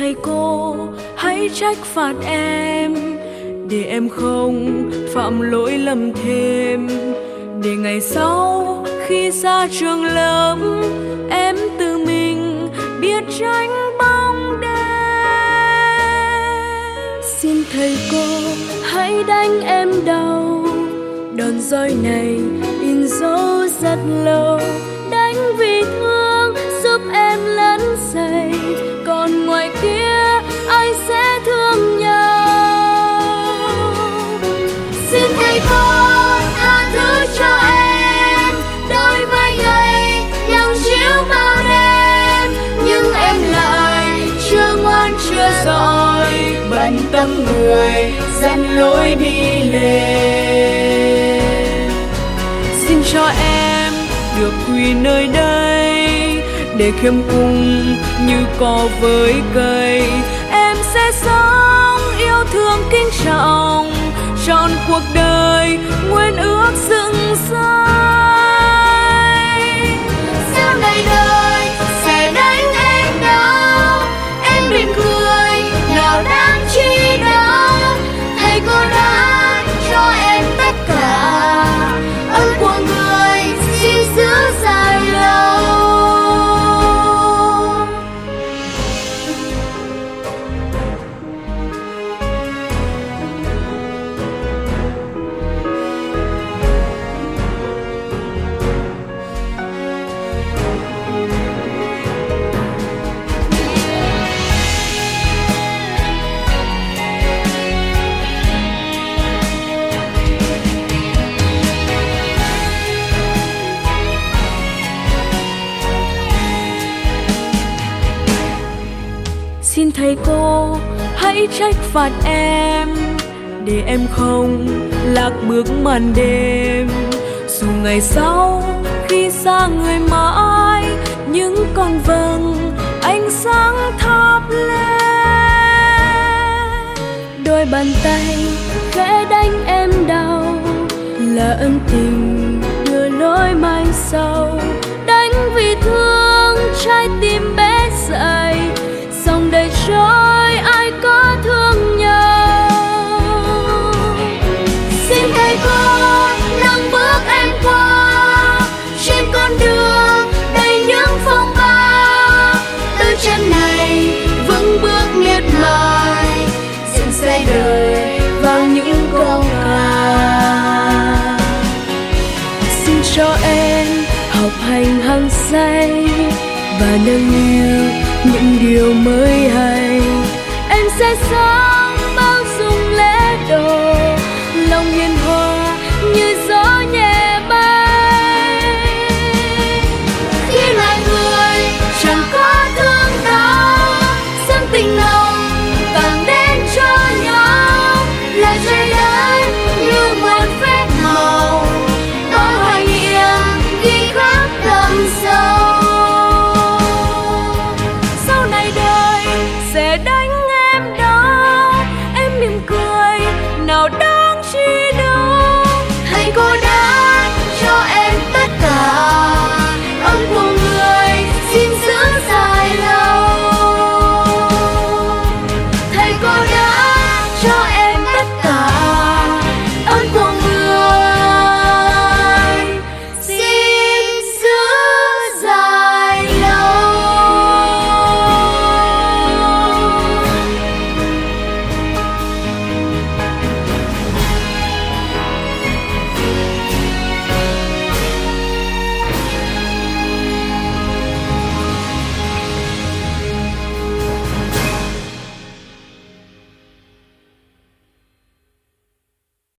thầy cô, hãy trách phạt em. Để em không phạm lỗi lầm thêm. Để ngày sau khi ra trường lớp, em tự mình biết tránh bóng đêm. Xin thầy cô hãy đánh em đau. Đòn roi này in dấu rất lâu. Đánh vì thương giúp em lớn dậy. Tâm người dẫn lối đi lên. Xin cho em được quỳ nơi đây, để khiêm cung như cỏ với cây. Em sẽ sống yêu thương kính trọng, trọn cuộc đời nguyên ước dựng xây thầy cô, hãy trách phạt em, để em không lạc bước màn đêm. Dù ngày sau khi xa người mãi, những con vầng ánh sáng thắp lên. Đôi bàn tay khẽ đánh em đau, là ân tình đưa lối mai sau. Đánh vì thương trái tim bé dại. Say và nâng niu những điều mới hay. Em sẽ sống